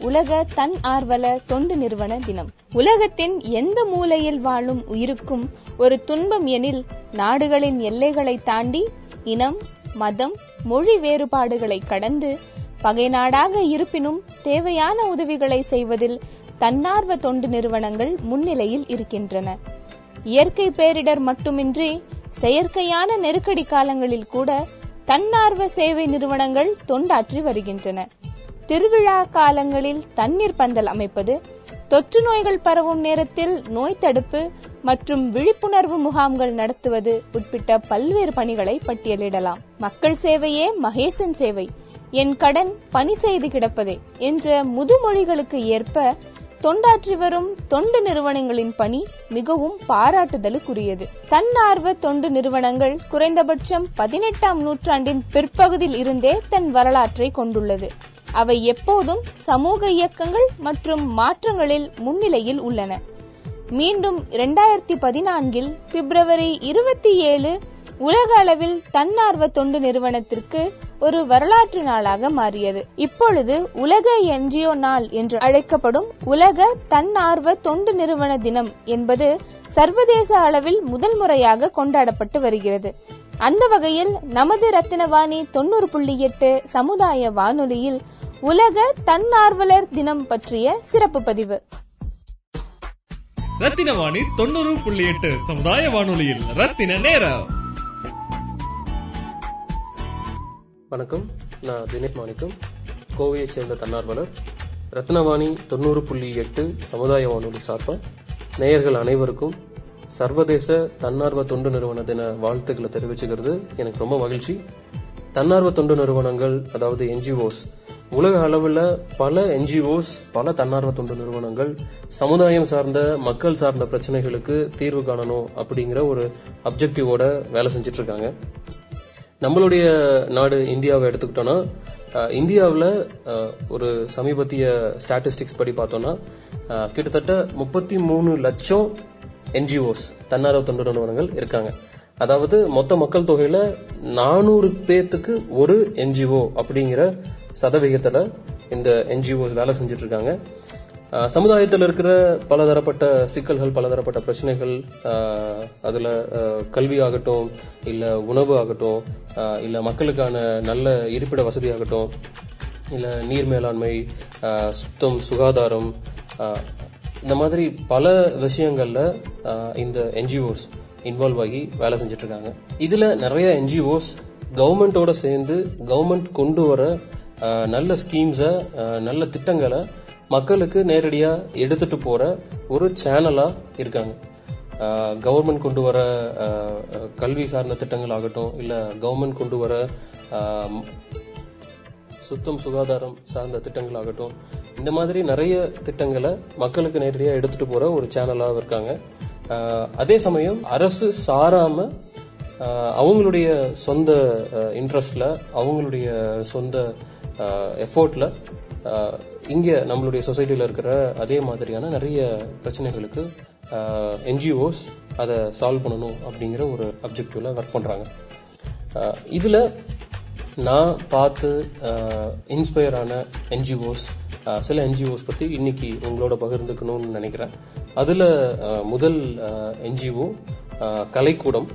உலக தன் ஆர்வல தொண்டு நிறுவன தினம். உலகத்தின் எந்த மூலையில் வாழும் உயிருக்கும் ஒரு துன்பம் எனில் நாடுகளின் எல்லைகளை தாண்டி இனம் மதம் மொழி வேறுபாடுகளை கடந்து பகை நாடாக இருப்பினும் தேவையான உதவிகளை செய்வதில் தன்னார்வ தொண்டு நிறுவனங்கள் முன்னிலையில் இருக்கின்றன. இயற்கை பேரிடர் மட்டுமின்றி செயற்கையான நெருக்கடி காலங்களில் கூட தன்னார்வ சேவை நிறுவனங்கள் தொண்டாற்றி வருகின்றன. திருவிழா காலங்களில் தண்ணீர் பந்தல் அமைப்பது தொற்று நோய்கள் பரவும் நேரத்தில் நோய் தடுப்பு மற்றும் விழிப்புணர்வு முகாம்கள் நடத்துவது உட்பட்ட பல்வேறு பணிகளை பட்டியலிடலாம். மக்கள் சேவையே மகேசன் சேவை. என் கடன் பணி செய்து கிடப்பதே என்ற முதுமொழிகளுக்கு ஏற்ப தொண்டாற்றி வரும் தொண்டு நிறுவனங்களின் பணி மிகவும் பாராட்டுதலுக்குரியது. தன்னார்வ தொண்டு நிறுவனங்கள் குறைந்தபட்சம் பதினெட்டாம் நூற்றாண்டின் பிற்பகுதியில் இருந்தே தன் வரலாற்றை கொண்டுள்ளது. அவை எப்போதும் சமூக இயக்கங்கள் மற்றும் மாற்றங்களில் முன்னிலையில் உள்ளன. மீண்டும் இரண்டாயிரத்தி பதினான்கில் பிப்ரவரி இருபத்தி ஏழு உலக அளவில் தன்னார்வ தொண்டு நிறுவனத்திற்கு ஒரு வரலாற்று நாளாக மாறியது. இப்பொழுது உலக என்ஜிஓ நாள் என்று அழைக்கப்படும் உலக தன்னார்வ தொண்டு நிறுவன தினம் என்பது சர்வதேச அளவில் முதல் முறையாக கொண்டாடப்பட்டு வருகிறது. அந்த வகையில் நமது ரத்தினவாணி தொண்ணூறு புள்ளி எட்டு சமுதாய வானொலியில் உலக தன்னார்வலர் தினம் பற்றிய சிறப்பு பதிவு. ரத்தின வாணி தொண்ணூறு புள்ளி எட்டு சமுதாய வானொலியில் ரத்தின நேரம். வணக்கம் நான் தினேஷ் மாணிக்கம் கோவையைச் சேர்ந்த தன்னார்வலர். ரத்னவாணி தொண்ணூறு புள்ளி எட்டு சமுதாய வானொலி சார்பாக நேயர்கள் அனைவருக்கும் சர்வதேச தன்னார்வ தொண்டு நிறுவன தின வாழ்த்துக்களை தெரிவிச்சுக்கிறது. எனக்கு ரொம்ப மகிழ்ச்சி. தன்னார்வ தொண்டு நிறுவனங்கள் அதாவது என்ஜிஓஸ் உலக அளவில் பல என்ஜிஓஸ் பல தன்னார்வ தொண்டு நிறுவனங்கள் சமுதாயம் சார்ந்த மக்கள் சார்ந்த பிரச்சனைகளுக்கு தீர்வு காணணும் அப்படிங்கிற ஒரு அப்ஜெக்டிவோட வேலை செஞ்சுட்டு இருக்காங்க நம்மளுடைய நாடு இந்தியாவை எடுத்துக்கிட்டோம்னா இந்தியாவில் ஒரு சமீபத்திய ஸ்டாட்டிஸ்டிக்ஸ் படி பார்த்தோம்னா கிட்டத்தட்ட முப்பத்தி மூணு லட்சம் என்ஜிஓஸ் தன்னார்வ தொண்டு நிறுவனங்கள் இருக்காங்க. அதாவது மொத்த மக்கள் தொகையில நானூறு பேத்துக்கு ஒரு என்ஜிஓ அப்படிங்கிற சதவிகிதத்துல இந்த என்ஜிஓஸ் வேலை செஞ்சுட்டு இருக்காங்க சமுதாயத்தில் இருக்கிற பலதரப்பட்ட சிக்கல்கள் பலதரப்பட்ட பிரச்சனைகள் அதில் கல்வி ஆகட்டும் இல்லை உணவு ஆகட்டும் இல்லை மக்களுக்கான நல்ல இருப்பிட வசதி ஆகட்டும் இல்லை நீர் மேலாண்மை சுத்தம் சுகாதாரம் இந்த மாதிரி பல விஷயங்கள்ல இந்த என்ஜிஓஸ் இன்வால்வ் ஆகி வேலை செஞ்சுட்டு இருக்காங்க இதுல நிறைய என்ஜிஓஸ் கவர்மெண்டோட சேர்ந்து கவர்மெண்ட் கொண்டு வர நல்ல ஸ்கீம்ஸை நல்ல திட்டங்களை மக்களுக்கு நேரடியா எடுத்துட்டு போற ஒரு சேனலா இருக்காங்க. கவர்மெண்ட் கொண்டு வர கல்வி சார்ந்த திட்டங்கள் ஆகட்டும் இல்ல கவர்மெண்ட் கொண்டு வர சுத்தம் சுகாதாரம் சார்ந்த திட்டங்களாகட்டும் இந்த மாதிரி நிறைய திட்டங்களை மக்களுக்கு நேரடியாக எடுத்துட்டு போற ஒரு சேனலாக இருக்காங்க. அதே சமயம் அரசு சாராம அவங்களுடைய சொந்த இன்ட்ரெஸ்ட்ல அவங்களுடைய சொந்த எஃபோர்ட்ல இங்க நம்மளுடைய சொசைட்டியில் இருக்கிற அதே மாதிரியான நிறைய பிரச்சனைகளுக்கு என்ஜிஓஸ் அதை சால்வ் பண்ணணும் அப்படிங்கிற ஒரு அப்ஜெக்டிவ்ல ஒர்க் பண்றாங்க. இதுல நான் பார்த்து இன்ஸ்பயர் ஆன என்ஜிஓஸ் சில என்ஜிஓஸ் பற்றி இன்னைக்கு உங்களோட பகிர்ந்துக்கணும்னு நினைக்கிறேன். அதில் முதல் என்ஜிஓ கலைக்கூடம்.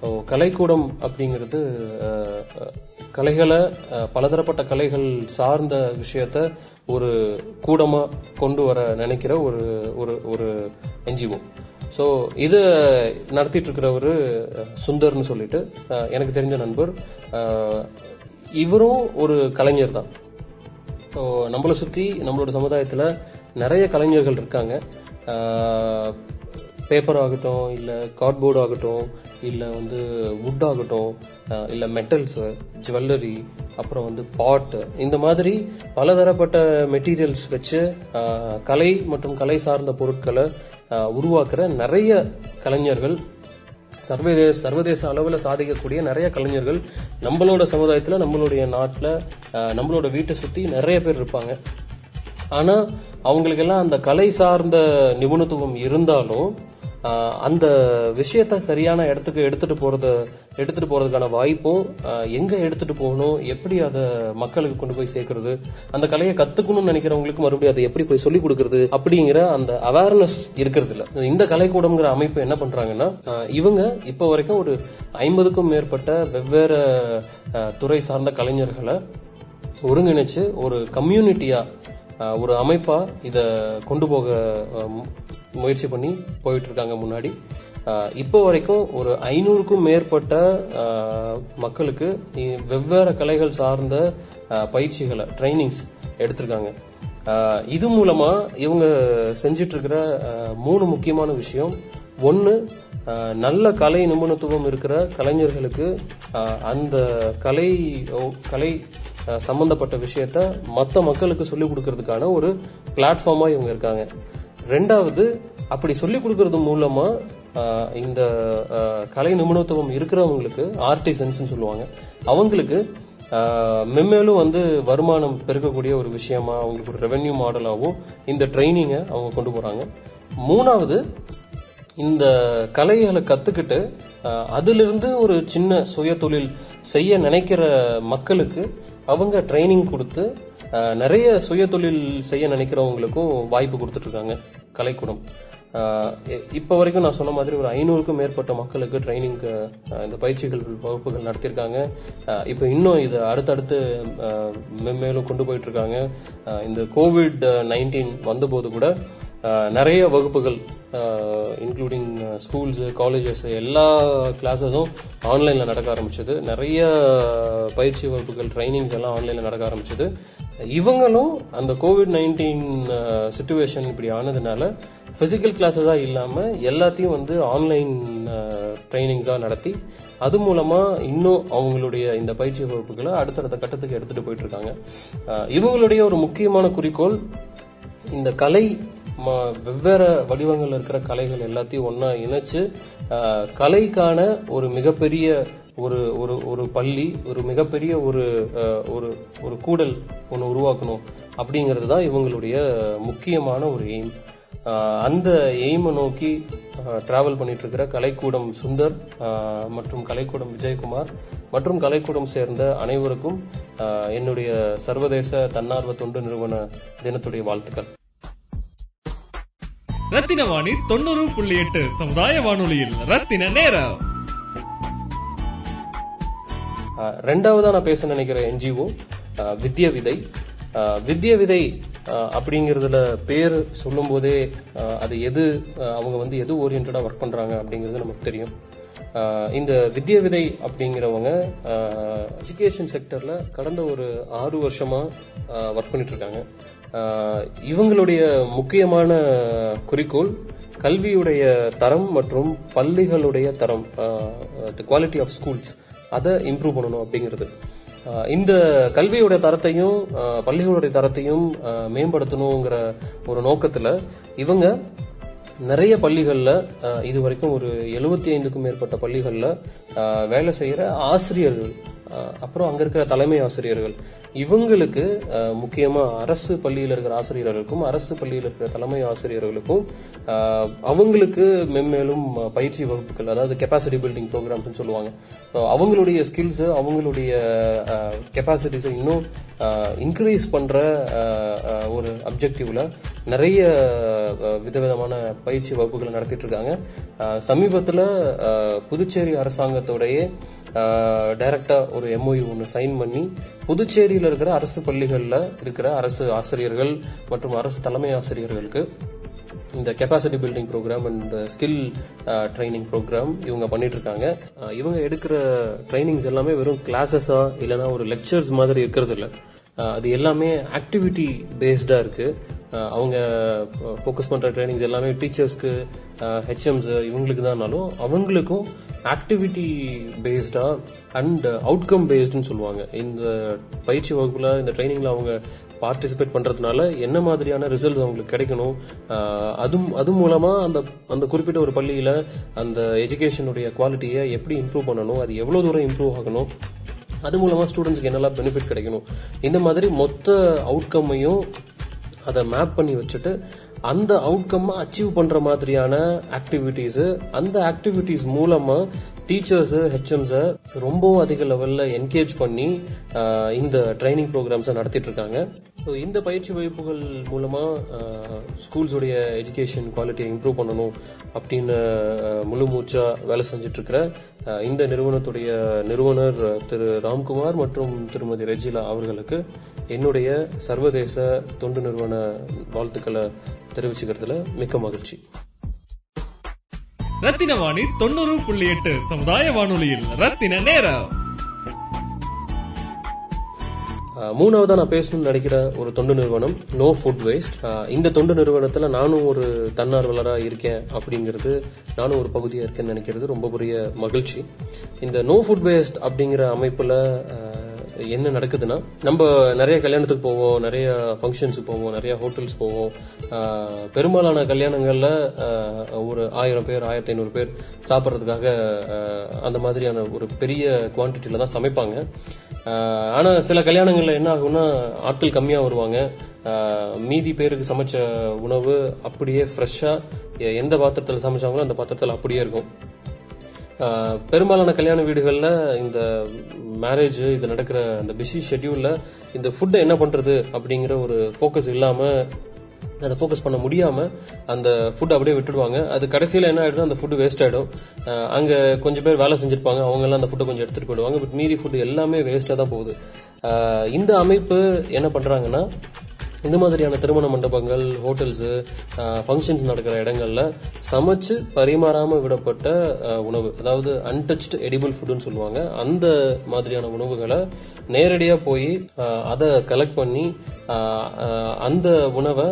ஸோ கலைக்கூடம் அப்படிங்கிறது கலைகளை பலதரப்பட்ட கலைகள் சார்ந்த விஷயத்த ஒரு கூடமாக கொண்டு வர நினைக்கிற ஒரு ஒரு ஒரு என்ஜிஓ ஸோ இதை நடத்திட்டு இருக்கிறவர் சுந்தர்னு சொல்லிட்டு எனக்கு தெரிஞ்ச நண்பர். இவரும் ஒரு கலைஞர் தான். ஸோ நம்மளை சுற்றி நம்மளோட சமுதாயத்தில் நிறைய கலைஞர்கள் இருக்காங்க. பேப்பர் ஆகட்டும் இல்லை கார்ட்போர்டு ஆகட்டும் இல்லை வந்து வுட் ஆகட்டும் இல்லை மெட்டல்ஸு ஜுவல்லரி அப்புறம் வந்து பாட்டு இந்த மாதிரி பலதரப்பட்ட மெட்டீரியல்ஸ் வச்சு கலை மற்றும் கலை சார்ந்த பொருட்களை உருவாக்குற நிறைய கலைஞர்கள் சர்வதேச சர்வதேச அளவில் சாதிக்கக்கூடிய நிறைய கலைஞர்கள் நம்மளோட சமுதாயத்தில் நம்மளுடைய நாட்டில் நம்மளோட வீட்டை சுற்றி நிறைய பேர் இருப்பாங்க. ஆனால் அவங்களுக்கெல்லாம் அந்த கலை சார்ந்த நிபுணத்துவம் இருந்தாலும் அந்த விஷயத்த சரியான இடத்துக்கு எடுத்துட்டு போறது எடுத்துட்டு போறதுக்கான வாய்ப்பும் எங்க எடுத்துட்டு போகணும் எப்படி அதை மக்களுக்கு கொண்டு போய் சேர்க்கறது அந்த கலையை கத்துக்கணும்னு நினைக்கிறவங்களுக்கு மறுபடியும் அதை எப்படி போய் சொல்லிக் கொடுக்கறது அப்படிங்கிற அந்த அவேர்னஸ் இருக்கிறது இல்ல இந்த கலைக்கூடம்ங்கிற அமைப்பு என்ன பண்றாங்கன்னா இவங்க இப்போ வரைக்கும் ஒரு ஐம்பதுக்கும் மேற்பட்ட வெவ்வேறு துறை சார்ந்த கலைஞர்களை ஒருங்கிணைச்சு ஒரு கம்யூனிட்டியா ஒரு அமைப்பா இத கொண்டு போக முயற்சி பண்ணி போயிட்டு இருக்காங்க முன்னாடி இப்போ வரைக்கும் ஒரு ஐநூறுக்கும் மேற்பட்ட மக்களுக்கு வெவ்வேறு கலைகள் சார்ந்த பயிற்சிகளை ட்ரைனிங்ஸ் எடுத்திருக்காங்க. இது மூலமா இவங்க செஞ்சிட்டு இருக்கிற மூணு முக்கியமான விஷயம். ஒன்று நல்ல கலை நிபுணத்துவம் இருக்கிற கலைஞர்களுக்கு அந்த கலை கலை சம்பந்தப்பட்ட விஷயத்த மற்ற மக்களுக்கு சொல்லிக் கொடுக்கறதுக்கான ஒரு பிளாட்ஃபார்மாக இவங்க இருக்காங்க. ரெண்டாவது அப்படி சொல்லிக் கொடுக்கறது மூலமா இந்த கலை நிபுணத்துவம் இருக்கிறவங்களுக்கு ஆர்டிசன்ஸ் சொல்லுவாங்க அவங்களுக்கு மென்மேலும் வந்து வருமானம் பெருக்கக்கூடிய ஒரு விஷயமா அவங்களுக்கு ஒரு ரெவென்யூ மாடலாகவும் இந்த ட்ரைனிங்கை அவங்க கொண்டு போறாங்க. மூணாவது இந்த கலைகளை கத்துக்கிட்டு அதிலிருந்து ஒரு சின்ன சுய தொழில் செய்ய நினைக்கிற மக்களுக்கு அவங்க ட்ரைனிங் கொடுத்து நிறைய சுய தொழில் செய்ய நினைக்கிறவங்களுக்கும் வாய்ப்பு கொடுத்துட்டு இருக்காங்க கலைக்கூடம் இப்போ வரைக்கும் நான் சொன்ன மாதிரி ஒரு ஐநூறுக்கும் மேற்பட்ட மக்களுக்கு ட்ரைனிங் இந்த பயிற்சிகள் வகுப்புகள் நடத்தியிருக்காங்க. இப்போ இன்னும் இதை அடுத்தடுத்து மேலும் மென்மேலும் கொண்டு போயிட்டு இருக்காங்க இந்த கோவிட் நைன்டீன் வந்தபோது கூட நிறைய வகுப்புகள் இன்க்ளூடிங் ஸ்கூல்ஸ் காலேஜஸ் எல்லா கிளாஸஸும் ஆன்லைனில் நடக்க ஆரம்பிச்சது. நிறைய பயிற்சி வகுப்புகள் ட்ரைனிங்ஸ் எல்லாம் ஆன்லைனில் நடக்க ஆரம்பிச்சது. இவங்களும் அந்த கோவிட் நைன்டீன் சுச்சுவேஷன் இப்படி ஆனதுனால ஃபிசிக்கல் கிளாஸஸாக இல்லாமல் எல்லாத்தையும் வந்து ஆன்லைன் ட்ரைனிங்ஸாக நடத்தி அது மூலமாக இன்னும் அவங்களுடைய இந்த பயிற்சி வகுப்புகளை அடுத்தடுத்த கட்டத்துக்கு எடுத்துகிட்டு போயிட்டு இருக்காங்க. இவங்களுடைய ஒரு முக்கியமான குறிக்கோள் இந்த கலை வெவ்வேறு வடிவங்கள் இருக்கிற கலைகள் எல்லாத்தையும் ஒன்றா இணைச்சு கலைக்கான ஒரு மிகப்பெரிய ஒரு ஒரு ஒரு பள்ளி ஒரு மிகப்பெரிய ஒரு ஒரு ஒரு கூடல் ஒன்று உருவாக்கணும் அப்படிங்கிறது தான் இவங்களுடைய முக்கியமான ஒரு எய்ம். அந்த எய்மை நோக்கி டிராவல் பண்ணிட்டு இருக்கிற கலைக்கூடம் சுந்தர் மற்றும் கலைக்கூடம் விஜயகுமார் மற்றும் கலைக்கூடம் சேர்ந்த அனைவருக்கும் என்னுடைய சர்வதேச தன்னார்வ தொண்டு நிறுவன தினத்துடைய வாழ்த்துக்கள். ரத்தின வாணி தொண்ணூறு புள்ளி எட்டு சமுதாய வானொலியில். ரத்தின நேரம். ரெண்டாவதா நான் பேச நினைக்கிற என்ஜிஓ வித்ய விதை. வித்ய விதை அப்படிங்கிறதுல பேர் சொல்லும் போதே அது எது அவங்க வந்து எது ஓரியன்டா ஒர்க் பண்றாங்க அப்படிங்கிறது நமக்கு தெரியும். இந்த வித்ய விதை அப்படிங்கிறவங்க எஜுகேஷன் செக்டர்ல கடந்த ஒரு ஆறு வருஷமா ஒர்க் பண்ணிட்டு இருக்காங்க இவங்களுடைய முக்கியமான குறிக்கோள் கல்வியுடைய தரம் மற்றும் பள்ளிகளுடைய தரம் குவாலிட்டி ஆஃப் ஸ்கூல்ஸ் அதை இம்ப்ரூவ் பண்ணணும் அப்படிங்கிறது. இந்த கல்வியுடைய தரத்தையும் பள்ளிகளுடைய தரத்தையும் மேம்படுத்தணுங்கிற ஒரு நோக்கத்துல இவங்க நிறைய பள்ளிகளில் இது வரைக்கும் ஒரு எழுபத்தி ஐந்துக்கும் மேற்பட்ட பள்ளிகளில் வேலை செய்கிற ஆசிரியர்கள் அப்புறம் அங்கே இருக்கிற தலைமை ஆசிரியர்கள். இவங்களுக்கு முக்கியமாக அரசு பள்ளியில் இருக்கிற ஆசிரியர்களுக்கும் அரசு பள்ளியில் இருக்கிற தலைமை ஆசிரியர்களுக்கும் அவங்களுக்கு மென்மேலும் பயிற்சி வகுப்புகள் அதாவது கெப்பாசிட்டி பில்டிங் ப்ரோக்ராம்ஸ் சொல்லுவாங்க. அவங்களுடைய ஸ்கில்ஸு அவங்களுடைய கெப்பாசிட்டிஸை இன்னும் இன்க்ரீஸ் பண்ணுற ஒரு அப்ஜெக்டிவ்ல நிறைய விதவிதமான பயிற்சி வகுப்புகளை நடத்திட்டு இருக்காங்க சமீபத்தில் புதுச்சேரி அரசாங்கத்தோடைய டைரக்டா ஒரு எம்ஓயு ஒன்று சைன் பண்ணி புதுச்சேரியில் இருக்கிற அரசு பள்ளிகளில் இருக்கிற அரசு ஆசிரியர்கள் மற்றும் அரசு தலைமை ஆசிரியர்களுக்கு இந்த capacity building programme and skill training programme இவங்க பண்ணிட்டு இருக்காங்க இவங்க எடுக்கிற ட்ரைனிங்ஸ் எல்லாமே வெறும் கிளாஸஸா இல்லைன்னா ஒரு லெக்சர்ஸ் மாதிரி இருக்கிறது இல்லை. அது எல்லாமே ஆக்டிவிட்டி பேஸ்டாக இருக்குது அவங்க ஃபோக்கஸ் பண்ணுற ட்ரைனிங்ஸ் எல்லாமே டீச்சர்ஸ்க்கு ஹெச்எம்ஸ் இவங்களுக்கு தான்னாலும் அவங்களுக்கும் ஆக்டிவிட்டி பேஸ்டாக அண்ட் அவுட்கம் பேஸ்டுன்னு சொல்லுவாங்க. இந்த பயிற்சி வகுப்பில் இந்த ட்ரைனிங்கில் அவங்க பார்ட்டிசிபேட் பண்ணுறதுனால என்ன மாதிரியான ரிசல்ட் அவங்களுக்கு கிடைக்கணும்? அதுவும் அது அது அந்த அந்த குறிப்பிட்ட ஒரு பள்ளியில் அந்த எஜுகேஷனுடைய குவாலிட்டியை எப்படி இம்ப்ரூவ் பண்ணணும்? அது எவ்வளோ தூரம் இம்ப்ரூவ் ஆகணும்? அது மூலமாக ஸ்டூடெண்ட்ஸ்க்கு என்னெல்லாம் பெனிஃபிட் கிடைக்கணும்? இந்த மாதிரி மொத்த அவுட்கம்மையும் அதை மேப் பண்ணி வச்சுட்டு அந்த அவுட்கம் அச்சீவ் பண்ணுற மாதிரியான ஆக்டிவிட்டீஸு அந்த ஆக்டிவிட்டீஸ் மூலமாக டீச்சர்ஸு ஹெச்எம்ஸை ரொம்பவும் அதிக லெவலில் என்கேஜ் பண்ணி இந்த ட்ரைனிங் ப்ரோக்ராம்ஸை நடத்திட்டு இருக்காங்க. ஸோ இந்த பயிற்சி வகுப்புகள் மூலமாக ஸ்கூல்ஸுடைய எஜுகேஷன் குவாலிட்டியை இம்ப்ரூவ் பண்ணணும் அப்படின்னு முழு மூச்சாக வேலை செஞ்சிட்ருக்கிற இந்த நிறுவனத்துடைய நிறுவனர் திரு ராம்குமார் மற்றும் திருமதி ரெஜிலா அவர்களுக்கு என்னுடைய சர்வதேச தொண்டு நிறுவன வாழ்த்துக்களை தெரிவிச்சுக்கிறதுல மிக்க மகிழ்ச்சி. ரத்தின வாணி தொண்ணூறு புள்ளி எட்டு சமுதாய வானொலியில் ரத்தின நேரம். மூணாவதா நான் பேசணும்னு நினைக்கிற ஒரு தொண்டு நிறுவனம் நோ ஃபுட் வேஸ்ட் இந்த தொண்டு நிறுவனத்தில் நானும் ஒரு தன்னார்வலராக இருக்கேன் அப்படிங்கிறது நானும் ஒரு பகுதியாக இருக்கேன்னு நினைக்கிறது ரொம்ப பெரிய மகிழ்ச்சி. இந்த நோ ஃபுட் வேஸ்ட் அப்படிங்கிற அமைப்பில் என்ன நடக்குதுன்னா நம்ம நிறைய கல்யாணத்துக்கு போவோம் நிறைய ஃபங்க்ஷன்ஸுக்கு போவோம் நிறைய ஹோட்டல்ஸ் போவோம். பெரும்பாலான கல்யாணங்களில் ஒரு ஆயிரம் பேர் ஆயிரத்தி ஐநூறு பேர் சாப்பிட்றதுக்காக அந்த மாதிரியான ஒரு பெரிய குவான்டிட்டியில் தான் சமைப்பாங்க. ஆனால் சில கல்யாணங்களில் என்ன ஆகும்னா ஆட்கள் கம்மியாக வருவாங்க. மீதி பேருக்கு சமைச்ச உணவு அப்படியே ஃப்ரெஷ்ஷாக எந்த பாத்திரத்தில் சமைச்சாங்களோ அந்த பாத்திரத்தில் அப்படியே இருக்கும். பெரும்பாலான கல்யாண வீடுகளில் இந்த மேரேஜ் இது நடக்கிற அந்த பிஸி ஷெட்யூலில் இந்த ஃபுட்டை என்ன பண்றது அப்படிங்கிற ஒரு ஃபோக்கஸ் இல்லாமல் அதை ஃபோக்கஸ் பண்ண முடியாமல் அந்த ஃபுட் அப்படியே விட்டுடுவாங்க. அது கடைசியில் என்ன ஆகிடும் அந்த ஃபுட்டு வேஸ்ட் ஆகிடும் அங்கே கொஞ்சம் பேர் வேலை செஞ்சிருப்பாங்க. அவங்கெல்லாம் அந்த ஃபுட்டை கொஞ்சம் எடுத்துட்டு போயிடுவாங்க. பட் மீறி ஃபுட் எல்லாமே வேஸ்ட்டாக தான் போகுது. இந்த அமைப்பு என்ன பண்ணுறாங்கன்னா இந்த மாதிரியான திருமண மண்டபங்கள் ஹோட்டல்ஸு ஃபங்க்ஷன்ஸ் நடக்கிற இடங்கள்ல சமைச்சு பரிமாறாம விடப்பட்ட உணவு. அதாவது அன்டச்டு எடிபிள் ஃபுட்டுன்னு சொல்லுவாங்க. அந்த மாதிரியான உணவுகளை நேரடியாக போய் அதை கலெக்ட் பண்ணி அந்த உணவை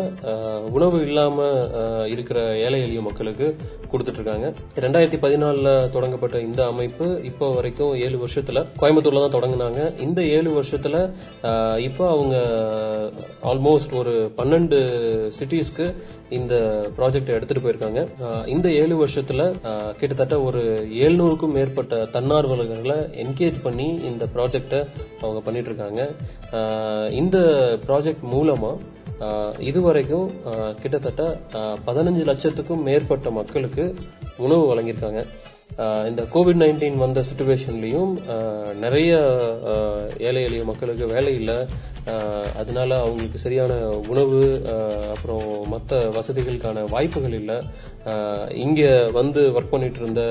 உணவு இல்லாம இருக்கிற ஏழை எளிய மக்களுக்கு கொடுத்துட்டு இருக்காங்க ரெண்டாயிரத்தி பதினாலுல தொடங்கப்பட்ட இந்த அமைப்பு இப்போ வரைக்கும் ஏழு வருஷத்துல கோயம்புத்தூர்ல தான் தொடங்கினாங்க. இந்த ஏழு வருஷத்துல இப்போ அவங்க ஆல்மோஸ்ட் ஒரு பன்னெண்டு சிட்டிஸ்க்கு இந்த ப்ராஜெக்ட் எடுத்துட்டு போயிருக்காங்க. இந்த ஏழு வருஷத்துல கிட்டத்தட்ட ஒரு எழுநூறுக்கும் மேற்பட்ட தன்னார்வலர்களை என்கேஜ் பண்ணி இந்த ப்ராஜெக்டை அவங்க பண்ணிட்டு இருக்காங்க இந்த ப்ராஜெக்ட் ப்ராஜெக்ட் மூலமாக இதுவரைக்கும் கிட்டத்தட்ட பதினஞ்சு லட்சத்துக்கும் மேற்பட்ட மக்களுக்கு உணவு வழங்கியிருக்காங்க. இந்த கோவிட் நைன்டீன் வந்த சுச்சுவேஷன்லையும் நிறைய ஏழை எளிய மக்களுக்கு வேலை இல்லை. அதனால அவங்களுக்கு சரியான உணவு அப்புறம் மற்ற வசதிகளுக்கான வாய்ப்புகள் இல்லை. இங்கே வந்து ஒர்க் பண்ணிட்டு இருந்த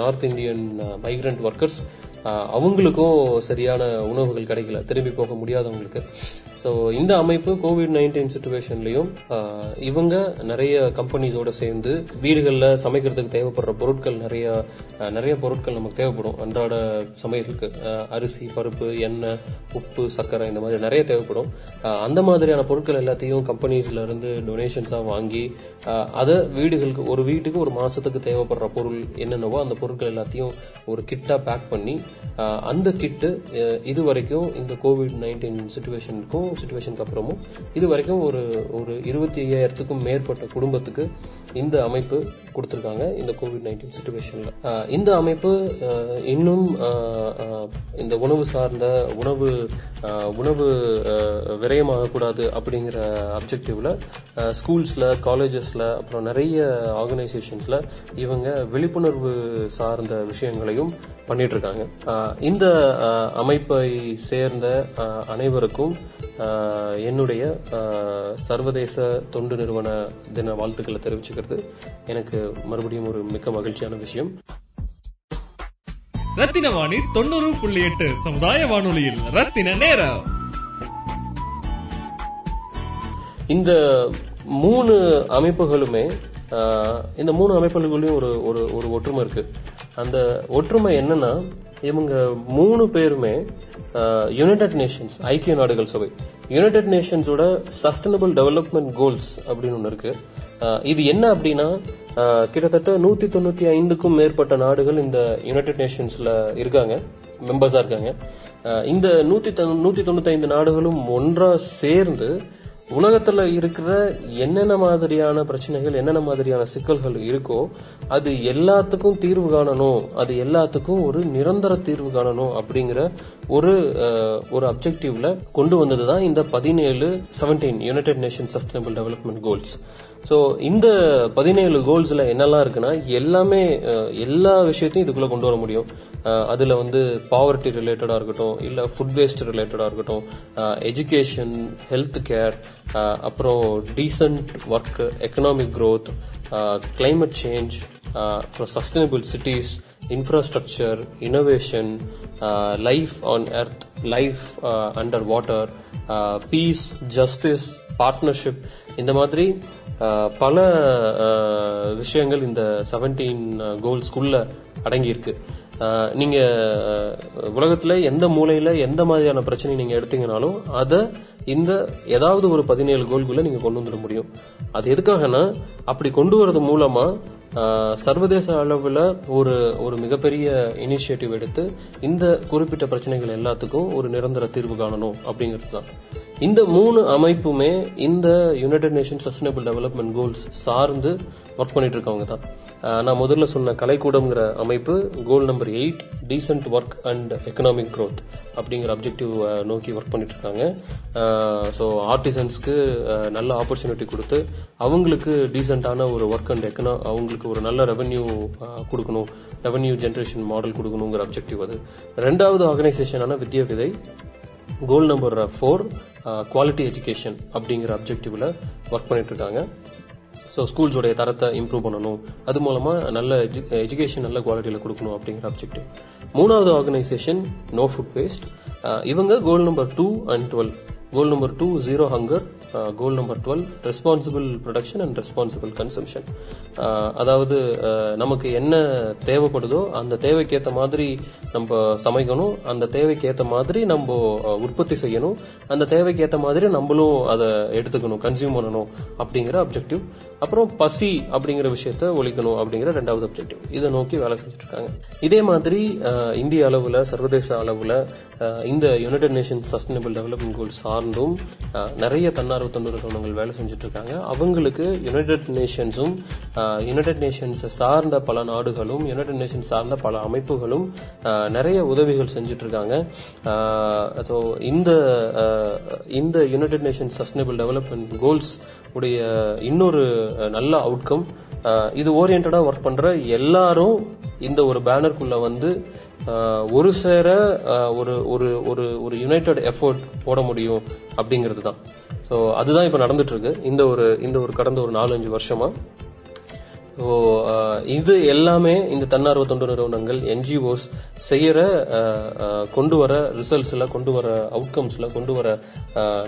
நார்த் இந்தியன் மைக்ரண்ட் ஒர்க்கர்ஸ் அவங்களுக்கும் சரியான உணவுகள் கிடைக்கல. திரும்பி போக முடியாதவங்களுக்கு. ஸோ இந்த அமைப்பு கோவிட் நைன்டீன் சுச்சுவேஷன்லையும் இவங்க நிறைய கம்பெனிஸோட சேர்ந்து வீடுகளில் சமைக்கிறதுக்கு தேவைப்படுற பொருட்கள் நிறைய நிறைய பொருட்கள் நமக்கு தேவைப்படும். அன்றாட சமையலுக்கு அரிசி பருப்பு எண்ணெய் உப்பு சர்க்கரை இந்த மாதிரி நிறைய தேவைப்படும். அந்த மாதிரியான பொருட்கள் எல்லாத்தையும் கம்பெனிஸ்ல இருந்து டொனேஷன்ஸாக வாங்கி அதை வீடுகளுக்கு ஒரு வீட்டுக்கு ஒரு மாசத்துக்கு தேவைப்படுற பொருள் என்னென்னவோ அந்த பொருட்கள் எல்லாத்தையும் ஒரு கிட்டா பேக் பண்ணி அந்த கிட்டு இது வரைக்கும் இந்த கோவிட் நைன்டீன் சுச்சுவேஷனுக்கும் சுச்சுவேஷனுக்கு அப்புறமும் இது வரைக்கும் ஒரு ஒரு இருபத்தி ஐயாயிரத்துக்கும் மேற்பட்ட குடும்பத்துக்கு இந்த அமைப்பு கொடுத்துருக்காங்க இந்த கோவிட் நைன்டீன் சுச்சுவேஷன்ல இந்த அமைப்பு இன்னும் இந்த உணவு சார்ந்த உணவு உணவு விரயமாகக்கூடாது அப்படிங்கிற அப்ஜெக்டிவ்ல ஸ்கூல்ஸ்ல காலேஜஸ்ல அப்புறம் நிறைய ஆர்கனைசேஷன்ஸ்ல இவங்க விழிப்புணர்வு சார்ந்த விஷயங்களையும் பண்ணிட்டு இருக்காங்க இந்த அமைப்பை சேர்ந்த அனைவருக்கும் என்னுடைய சர்வதேச தொண்டு நிறுவன தின வாழ்த்துக்களை தெரிவிச்சுக்கிறது. எனக்கு மறுபடியும் ஒரு மிக்க மகிழ்ச்சியான விஷயம். ரத்தின வாணி தொண்ணூறு புள்ளி எட்டு சமுதாய வானொலியில் ரத்தின நேரம். இந்த மூணு அமைப்புகளுமே இந்த மூணு அமைப்புகளுக்கும் ஒரு ஒரு ஒரு ஒற்றுமை இருக்கு. அந்த ஒற்றுமை என்னன்னா இவங்க மூணு பேருமே யுனைடெட் நேஷன்ஸ் ஐக்கிய நாடுகள் சபை. யுனைடெட் நேஷன்ஸோட சஸ்டைனபிள் டெவலப்மெண்ட் கோல்ஸ் அப்படின்னு ஒன்று இருக்கு. இது என்ன அப்படின்னா கிட்டத்தட்ட நூத்தி தொண்ணூத்தி ஐந்துக்கும் மேற்பட்ட நாடுகள் இந்த யுனைடெட் நேஷன்ஸ்ல இருக்காங்க மெம்பர்ஸா இருக்காங்க. இந்த நூத்தி நூத்தி தொண்ணூத்தி ஐந்து நாடுகளும் ஒன்றா சேர்ந்து உலகத்துல இருக்கிற என்னென்ன மாதிரியான பிரச்சனைகள் என்னென்ன மாதிரியான சிக்கல்கள் இருக்கோ அது எல்லாத்துக்கும் தீர்வு காணணும். அது எல்லாத்துக்கும் ஒரு நிரந்தர தீர்வு காணணும் அப்படிங்கிற ஒரு ஒரு அப்ஜெக்டிவ்ல கொண்டு வந்தது தான் இந்த பதினேழு seventeen united nation sustainable development goals so இந்த பதினேழு கோல்ஸில் என்னெல்லாம் இருக்குன்னா எல்லாமே எல்லா விஷயத்தையும் இதுக்குள்ளே கொண்டு வர முடியும். அதில் வந்து பாவர்ட்டி ரிலேட்டடாக இருக்கட்டும் இல்லை ஃபுட் வேஸ்ட் ரிலேட்டடாக இருக்கட்டும் எஜுகேஷன் ஹெல்த் கேர் அப்புறம் decent work economic growth climate change அப்புறம் sustainable cities infrastructure innovation life on earth life under water peace justice partnership இந்த மாதிரி பல விஷயங்கள் இந்த செவன்டீன் கோல்ஸ்குள்ள அடங்கியிருக்கு. நீங்க உலகத்துல எந்த மூலையில எந்த மாதிரியான பிரச்சனை நீங்க எடுத்தீங்கனாலும் அதை இந்த ஏதாவது ஒரு பதினேழு கோல்குள்ள நீங்க கொண்டு வந்துட முடியும். அது எதுக்காகனா அப்படி கொண்டு வரது மூலமா சர்வதேச அளவுல ஒரு ஒரு மிகப்பெரிய இனிஷியேட்டிவ் எடுத்து இந்த குறிப்பிட்ட பிரச்சனைகள் எல்லாத்துக்கும் ஒரு நிரந்தர தீர்வு காணணும் அப்படிங்கிறது தான். இந்த மூணு அமைப்புமே இந்த united nation sustainable development goals சார்ந்து ஒர்க் பண்ணிட்டு இருக்கவங்க தான் நான் முதல்ல சொன்ன கலைக்கூடம்ங்கிற அமைப்பு goal number eight decent work and economic growth அப்படிங்கிற அப்ஜெக்டிவ் நோக்கி ஒர்க் பண்ணிட்டு இருக்காங்க ஸோ ஆர்டிசன்ஸ்க்கு நல்ல ஆப்பர்ச்சுனிட்டி கொடுத்து அவங்களுக்கு டீசெண்டான ஒரு ஒர்க் அண்ட் எக்கனா அவங்களுக்கு ஒரு நல்ல ரெவன்யூ கொடுக்கணும். ரெவன்யூ ஜென்ரேஷன் மாடல் கொடுக்கணுங்கிற அப்ஜெக்டிவ் அது. ரெண்டாவது ஆர்கனைசேஷனான Vidya Vidhai goal number four quality education அப்படிங்கிற அப்ஜெக்டிவ்ல ஒர்க் பண்ணிட்டு இருக்காங்க ஸோ ஸ்கூல்ஸோடைய தரத்தை இம்ப்ரூவ் பண்ணணும். அது மூலமாக நல்ல எஜுகேஷன் நல்ல குவாலிட்டியில் கொடுக்கணும் அப்படிங்கிற அப்ஜெக்டிவ் மூணாவது ஆர்கனைசேஷன் நோ ஃபுட் வேஸ்ட் இவங்க goal number two and twelve goal number two zero hunger goal number twelve responsible production and responsible consumption அதாவது uh, நமக்கு என்ன தேவைப்படுதோ அந்த தேவைக்கேற்ற மாதிரி நம்ம சமைக்கணும் அந்த தேவைக்கேற்ற மாதிரி நம்ம uh, உற்பத்தி செய்யணும் அந்த தேவைக்கேற்ற மாதிரி நம்மளும் அதை எடுத்துக்கணும் கன்சியூம் பண்ணணும் அப்படிங்கிற அப்ஜெக்டிவ் அப்புறம் பசி அப்படிங்கிற விஷயத்த ஒழிக்கணும் அப்படிங்கிற ரெண்டாவது அப்ஜெக்டிவ் இதை நோக்கி வேலை செஞ்சுட்டு இருக்காங்க இதே மாதிரி uh, இந்திய அளவில் சர்வதேச அளவில் இந்த united nation sustainable development goal சார்ந்தும் நிறைய தன்னார் அறுபத்தொன்று நிறுவனங்கள் வேலை செஞ்சுட்டு இருக்காங்க அவங்களுக்கு யுனைடெட் நேஷன்ஸும் யுனைடெட் நேஷன்ஸ் சார்ந்த பல நாடுகளும் யுனைடெட் நேஷன் சார்ந்த பல அமைப்புகளும் நிறைய உதவிகள் செஞ்சுட்டு இருக்காங்க ஸோ இந்த இந்த united nation sustainable development goals உடைய இன்னொரு நல்ல அவுட்கம் இது ஓரியன்டாக ஒர்க் பண்ணுற எல்லாரும் இந்த ஒரு பேனருக்குள்ள வந்து ஒரு சேர ஒரு ஒரு ஒரு ஒரு யுனைடெட் எஃபோர்ட் போட முடியும் அப்படிங்கிறது தான். ஸோ அதுதான் இப்போ நடந்துட்டு இருக்கு இந்த ஒரு இந்த ஒரு கடந்த ஒரு நாலஞ்சு வருஷமா. ஸோ இது எல்லாமே இந்த தன்னார்வ தொண்டு நிறுவனங்கள் என்ஜிஓஸ் செய்யற கொண்டு வர ரிசல்ட்ஸ்ல கொண்டு வர அவுட்கம்ஸ்ல கொண்டு வர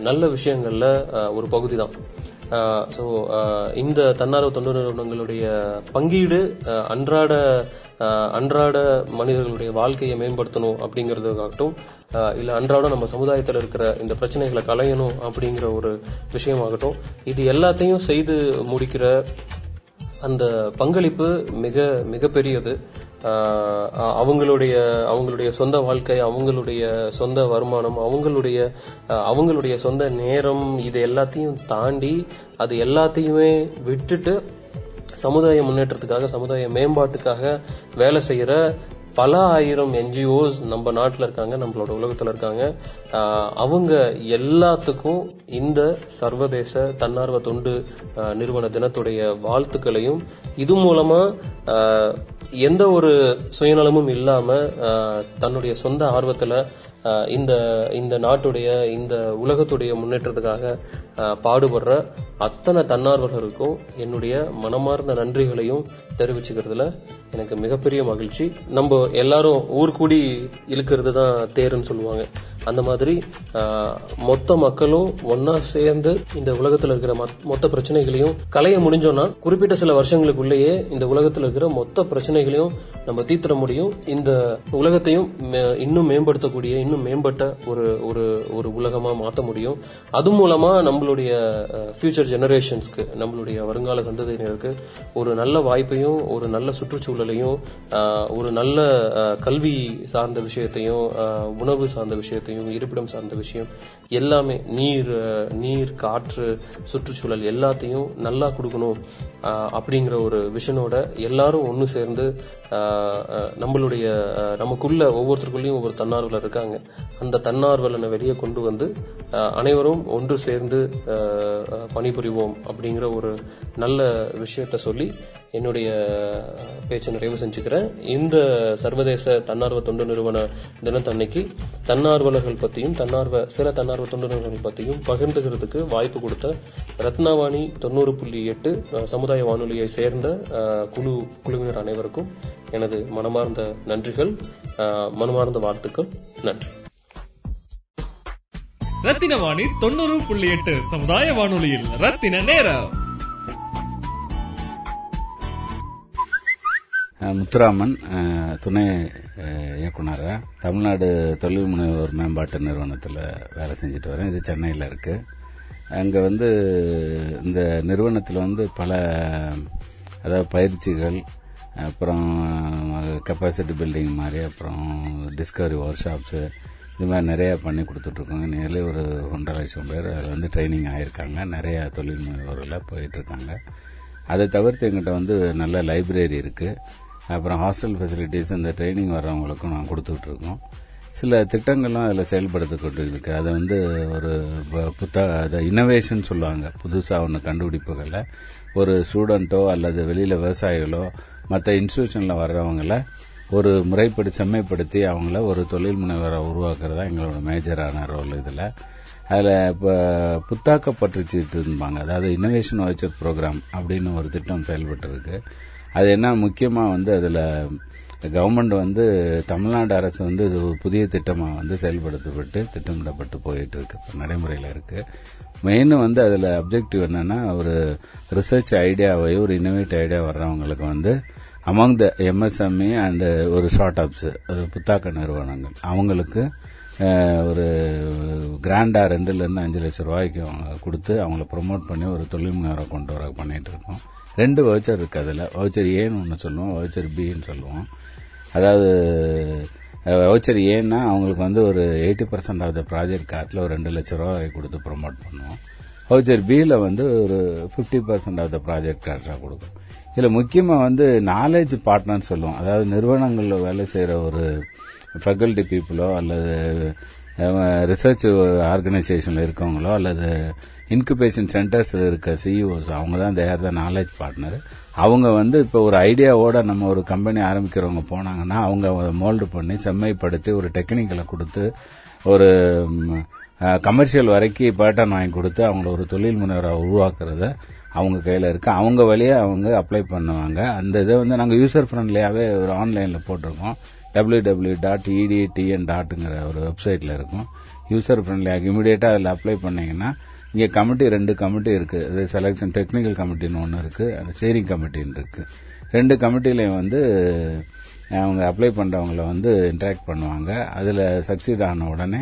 நல்ல விஷயங்கள்ல ஒரு பகுதி தான். ஸோ இந்த தன்னார்வ தொண்டு நிறுவனங்களுடைய பங்கீடு அன்றாட அன்றாட மனிதர்களுடைய வாழ்க்கையை மேம்படுத்தணும் அப்படிங்கிறதுக்காகட்டும் இல்லை இல்ல அன்றாடம் நம்ம சமுதாயத்தில் இருக்கிற இந்த பிரச்சனைகளை களையணும் அப்படிங்கிற ஒரு விஷயமாகட்டும் இது எல்லாத்தையும் செய்து முடிக்கிற அந்த பங்களிப்பு மிக மிகப்பெரியது அவங்களுடைய அவங்களுடைய சொந்த வாழ்க்கை அவங்களுடைய சொந்த வருமானம் அவங்களுடைய அவங்களுடைய சொந்த நேரம் இது எல்லாத்தையும் தாண்டி அது எல்லாத்தையுமே விட்டுட்டு சமுதாய முன்னேற்றத்துக்காக சமுதாய மேம்பாட்டுக்காக வேலை செய்யற பல ஆயிரம் என்ஜிஓஸ் நம்ம நாட்டில் இருக்காங்க நம்மளோட உலகத்தில் இருக்காங்க. அவங்க எல்லாத்துக்கும் இந்த சர்வதேச தன்னார்வ தொண்டு நிறுவன தினத்துடைய வாழ்த்துக்களையும் இது மூலமா எந்த ஒரு சுயநலமும் இல்லாம தன்னுடைய சொந்த ஆர்வத்தில் இந்த இந்த நாட்டுடைய இந்த உலகத்துடைய முன்னேற்றத்துக்காக பாடுபடுற அத்தனை தன்னார்வலருக்கும் என்னுடைய மனமார்ந்த நன்றிகளையும் தெரிவிச்சுக்கிறதுல எனக்கு மிகப்பெரிய மகிழ்ச்சி. நம்ம எல்லாரும் ஊர் கூடி இழுக்கிறது தான் தேருன்னு சொல்லுவாங்க. அந்த மாதிரி மொத்த மக்களும் ஒன்னா சேர்ந்து இந்த உலகத்துல இருக்கிற மொத்த பிரச்சனைகளையும் கலைய முடிஞ்சோம்னா குறிப்பிட்ட சில வருஷங்களுக்குள்ளேயே இந்த உலகத்துல இருக்கிற மொத்த பிரச்சனைகளையும் நம்ம தீர்த்திட முடியும். இந்த உலகத்தையும் மே- இன்னும் மேம்படுத்தக்கூடிய இன்னும் மேம்பட்ட ஒரு ஒரு ஒரு உலகமா மாற்ற முடியும். அது மூலமா நம்மளுடைய ஃபியூச்சர் ஜெனரேஷன்ஸ்க்கு நம்மளுடைய வருங்கால சந்ததியினருக்கு ஒரு நல்ல வாய்ப்பையும் ஒரு நல்ல சுற்றுச்சூழலையும் ஒரு நல்ல கல்வி சார்ந்த விஷயத்தையும் உணவு சார்ந்த விஷயத்தையும் இருப்பிடம் சார்ந்த விஷயம் எல்லாமே நீர் நீர் காற்று சுற்றுச்சூழல் எல்லாத்தையும் நல்லா கொடுக்கணும் அப்படிங்கிற ஒரு விஷனோட எல்லாரும் ஒன்று சேர்ந்து நம்மளுடைய நமக்குள்ள ஒவ்வொருத்தருக்குள்ளேயும் ஒவ்வொரு தன்னார்வலர் இருக்காங்க. அந்த தன்னார்வலனை வெளியே கொண்டு வந்து அனைவரும் ஒன்று சேர்ந்து பணிபுரிவோம் அப்படிங்கிற ஒரு நல்ல விஷயத்த சொல்லி என்னுடைய பேச்சை நிறைவு செஞ்சுக்கிறேன். இந்த சர்வதேச தன்னார்வ தொண்டு நிறுவன தினத்தன்னைக்கு தன்னார்வலர்கள் பற்றியும் தன்னார்வ சில தன்னார்வ தொண்டு நிறுவனங்கள் பற்றியும் பகிர்ந்துக்கிறதுக்கு வாய்ப்பு கொடுத்த ரத்னவாணி தொண்ணூறு புள்ளி எட்டு சமுதாய வானொலியை சேர்ந்த குழு குழுவினர் அனைவருக்கும் எனது மனமார்ந்த நன்றிகள் மனமார்ந்த வாழ்த்துக்கள். நன்றி. ரத்தின வாணி தொண்ணூறு புள்ளி எட்டு சமுதாய வானொலியில் ரத்தின நேரம். முத்துராமன் துணை இயக்குனராக தமிழ்நாடு தொழில் முனைவோர் மேம்பாட்டு நிறுவனத்தில் வேலை செஞ்சுட்டு வரேன் இது சென்னையில் இருக்கு. அங்கே வந்து இந்த நிறுவனத்தில் வந்து பல அதாவது பயிற்சிகள் அப்புறம் கெப்பாசிட்டி பில்டிங் மாதிரி அப்புறம் டிஸ்கவரி ஒர்க் ஷாப்ஸு இது மாதிரி நிறையா பண்ணி கொடுத்துட்ருக்கோங்க நியர்லி ஒரு ஒன்றரை லட்சம் பேர் அதில் வந்து ட்ரைனிங் ஆகியிருக்காங்க நிறையா தொழில் முனைவோரில் போயிட்டுருக்காங்க அதை தவிர்த்து எங்கிட்ட வந்து நல்ல லைப்ரரி இருக்குது அப்புறம் ஹாஸ்டல் ஃபெசிலிட்டிஸ் இந்த ட்ரைனிங் வர்றவங்களுக்கும் நான் கொடுத்துட்டு இருக்கோம் சில திட்டங்கள்லாம் அதில் செயல்படுத்தப்பட்டு இருக்கு அதை வந்து ஒரு புத்தக அதை இன்னோவேஷன் சொல்லுவாங்க. புதுசாக ஒன்று கண்டுபிடிப்புகளை ஒரு ஸ்டூடெண்ட்டோ அல்லது வெளியில் விவசாயிகளோ மற்ற இன்ஸ்டியூஷனில் வர்றவங்கள ஒரு முறைப்படி செம்மைப்படுத்தி அவங்கள ஒரு தொழில் முனைவரை உருவாக்குறதா எங்களோட மேஜரான ரோல் இதில். அதில் இப்போ புத்தாக்க பற்றிச்சிட்டு இருந்தாங்க அதாவது இன்னோவேஷன் வாய்ச்சர் ப்ரோக்ராம் அப்படின்னு ஒரு திட்டம் செயல்பட்டு இருக்கு அது என்ன முக்கியமாக வந்து அதில் கவர்மெண்ட் வந்து தமிழ்நாடு அரசு வந்து இது ஒரு புதிய திட்டமாக வந்து செயல்படுத்தப்பட்டு திட்டமிடப்பட்டு போயிட்டு இருக்கு இப்போ நடைமுறையில் இருக்கு. மெயின் வந்து அதில் அப்ஜெக்டிவ் என்னன்னா ஒரு ரிசர்ச் ஐடியாவை ஒரு இன்னோவேட் ஐடியா வர்றவங்களுக்கு வந்து அமங் த எம்எஸ்எம்இ அண்டு ஒரு ஸ்டார்ட் அப்ஸ் அது புத்தாக்க நிறுவனங்கள். அவங்களுக்கு ஒரு கிராண்டா ரெண்டுலேருந்து அஞ்சு லட்சம் ரூபாய்க்கு அவங்க கொடுத்து அவங்கள ப்ரொமோட் பண்ணி ஒரு தொழில் முனைவரை கொண்டு வர பண்ணிட்டு இருக்கோம் ரெண்டு வவுச்சர் இருக்கு அதில். வவுச்சர் ஏன்னு ஒன்று சொல்லுவோம் வவுச்சர் பின்னு சொல்லுவோம். அதாவது வவுச்சர் ஏன்னா அவங்களுக்கு வந்து ஒரு eighty percent of the project காட்டில் ஒரு ரெண்டு லட்ச ரூபா வரை கொடுத்து ப்ரொமோட் பண்ணுவோம். வவுச்சர் பியில் வந்து ஒரு fifty percent of the project காட்டாக கொடுக்கும். இதில் முக்கியமாக வந்து நாலேஜ் பார்ட்னர்னு சொல்லுவோம். அதாவது நிறுவனங்களில் வேலை செய்கிற ஒரு ஃபேக்கல்டி பீப்புளோ அல்லது ரிசர்ச் ஆர்கனைசேஷனில் இருக்கவங்களோ அல்லது இன்குபேஷன் சென்டர்ஸில் இருக்க சிஇஓஸ் அவங்க தான் தேர் த நாலேஜ் பார்ட்னர் அவங்க வந்து இப்போ ஒரு ஐடியாவோட நம்ம ஒரு கம்பெனி ஆரம்பிக்கிறவங்க போனாங்கன்னா அவங்க மோல்டு பண்ணி செம்மைப்படுத்தி ஒரு டெக்னிக்கலை கொடுத்து ஒரு கமர்ஷியல் வரைக்கும் பேட்டர்ன் வாங்கி கொடுத்து அவங்கள ஒரு தொழில் முனைவராக உருவாக்குறத அவங்க கையில் இருக்கு. அவங்க வழியாக அவங்க அப்ளை பண்ணுவாங்க. அந்த இதை வந்து நாங்கள் யூசர் ஃப்ரெண்ட்லியாகவே ஒரு ஆன்லைனில் போட்டிருக்கோம். டபிள்யூ டபிள்யூ டாட் இடிடிஎன் டாட்டுங்கிற ஒரு வெப்சைட்டில் இருக்கும். யூசர் ஃப்ரெண்ட்லியாக இமீடியட்டாக அதில் அப்ளை பண்ணீங்கன்னா இங்கே கமிட்டி ரெண்டு கமிட்டி இருக்கு. அது செலெக்ஷன் டெக்னிக்கல் கமிட்டின்னு ஒன்று இருக்கு. அந்த ஸ்டேரிங் கமிட்டின்னு இருக்கு. ரெண்டு கமிட்டிலையும் வந்து அவங்க அப்ளை பண்ணுறவங்கள வந்து இன்ட்ராக்ட் பண்ணுவாங்க. அதில் சக்சீட் ஆன உடனே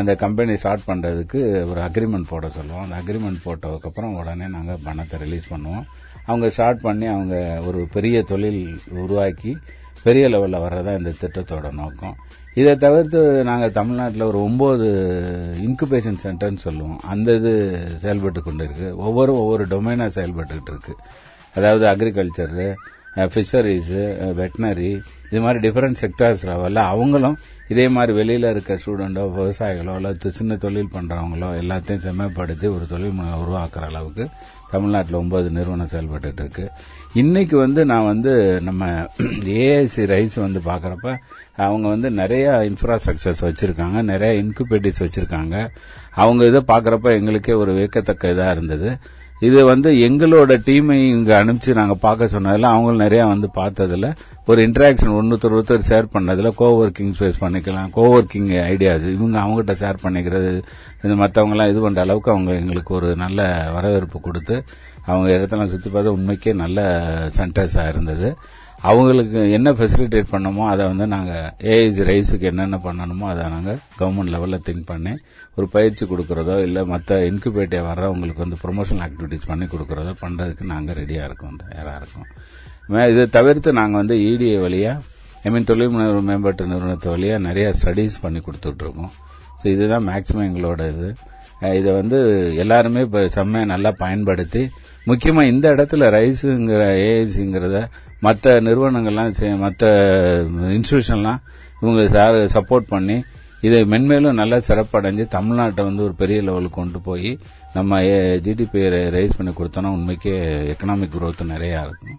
அந்த கம்பெனி ஸ்டார்ட் பண்ணுறதுக்கு ஒரு அக்ரிமெண்ட் போட சொல்லுவோம். அந்த அக்ரிமெண்ட் போட்டதுக்கப்புறம் உடனே நாங்கள் பணத்தை ரிலீஸ் பண்ணுவோம். அவங்க ஸ்டார்ட் பண்ணி அவங்க ஒரு பெரிய தொழில் உருவாக்கி பெரிய லெவலில் வர்றதா இந்த திட்டத்தோட நோக்கம். இதை தவிர்த்து நாங்கள் தமிழ்நாட்டில் ஒரு ஒம்பது இன்குபேஷன் சென்டர்னு சொல்லுவோம். அந்த இது செயல்பட்டு கொண்டு இருக்கு ஒவ்வொரு ஒவ்வொரு டொமைனாக செயல்பட்டுக்கிட்டு இருக்கு. அதாவது அக்ரிகல்ச்சரு ஃபிஷரிஸு வெட்டினரி இது மாதிரி டிஃப்ரெண்ட் செக்டர்ஸ் லெவலில் அவங்களும் இதே மாதிரி வெளியில் இருக்க ஸ்டூடெண்டோ விவசாயிகளோ அல்லது சின்ன தொழில் பண்ணுறவங்களோ எல்லாத்தையும் செம்மைப்படுத்தி ஒரு தொழில் உருவாக்குற அளவுக்கு தமிழ்நாட்டில் ஒன்பது நிறுவனம் செயல்பட்டு இருக்கு இன்னைக்கு வந்து நான் வந்து நம்ம ஏஐசி ரைஸ் வந்து பாக்குறப்ப அவங்க வந்து நிறைய இன்ஃப்ராஸ்ட்ரக்சர்ஸ் வச்சிருக்காங்க நிறைய இன்குபேட்டிவ்ஸ் வச்சிருக்காங்க. அவங்க இதை பாக்குறப்ப எங்களுக்கே ஒரு வியக்கத்தக்க இதா இருந்தது. இது வந்து எங்களோட டீமை இங்க அனுப்பிச்சு நாங்க பார்க்க சொன்னதுல அவங்களும் நிறைய வந்து பார்த்ததுல. ஒரு இன்டராக்ஷன் ஒன்றுத்தர் ஒருத்தர் ஷேர் பண்ணதுல கோஒர்க்கிங் ஸ்பேஸ் பண்ணிக்கலாம் கோஒர்க்கிங் ஐடியாஸ் இவங்க அவங்ககிட்ட ஷேர் பண்ணிக்கிறது இந்த மற்றவங்க எல்லாம் இது பண்ற அளவுக்கு அவங்க எங்களுக்கு ஒரு நல்ல வரவேற்பு கொடுத்து அவங்க இடத்தெல்லாம் சுத்தி பார்த்தா உண்மைக்கே நல்ல சென்டர்ஸா இருந்தது. அவங்களுக்கு என்ன ஃபெசிலிட்டேட் பண்ணமோ அதை வந்து நாங்கள் ஏஐஜி ரைஸுக்கு என்னென்ன பண்ணணுமோ அதை நாங்கள் கவர்மெண்ட் லெவலில் திங்க் பண்ணி ஒரு பயிற்சி கொடுக்குறதோ இல்லை மற்ற இன்குபேட்டிவ் வர்றவங்களுக்கு வந்து ப்ரொமோஷனல் ஆக்டிவிட்டிஸ் பண்ணி கொடுக்கறதோ பண்ணுறதுக்கு நாங்கள் ரெடியாக இருக்கோம் தயாராக இருக்கோம். மே- இதை தவிர்த்து நாங்கள் வந்து இடிஏ வழியாக ஐ மீன் தொழில் முனைவு மேம்பாட்டு நிறுவனத்து வழியாக நிறையா ஸ்டடீஸ் பண்ணி கொடுத்துட்ருக்கோம். ஸோ இதுதான் மேக்ஸிமம் எங்களோட இது இதை வந்து எல்லாருமே இப்போ செம்மையாக நல்லா பயன்படுத்தி முக்கியமாக இந்த இடத்துல ரைஸுங்கிற ஏஐசிங்கிறத மற்ற நிறுவனங்கள்லாம் மற்ற இன்ஸ்டியூஷன்லாம் இவங்க சப்போர்ட் பண்ணி இதை மென்மேலும் நல்லா சிறப்படைஞ்சு தமிழ்நாட்டை வந்து ஒரு பெரிய லெவலுக்கு கொண்டு போய் நம்ம ஜிடிபி ரைஸ் பண்ணி கொடுத்தோன்னா உண்மைக்கே எக்கனாமிக் குரோத் நிறையா இருக்கும்.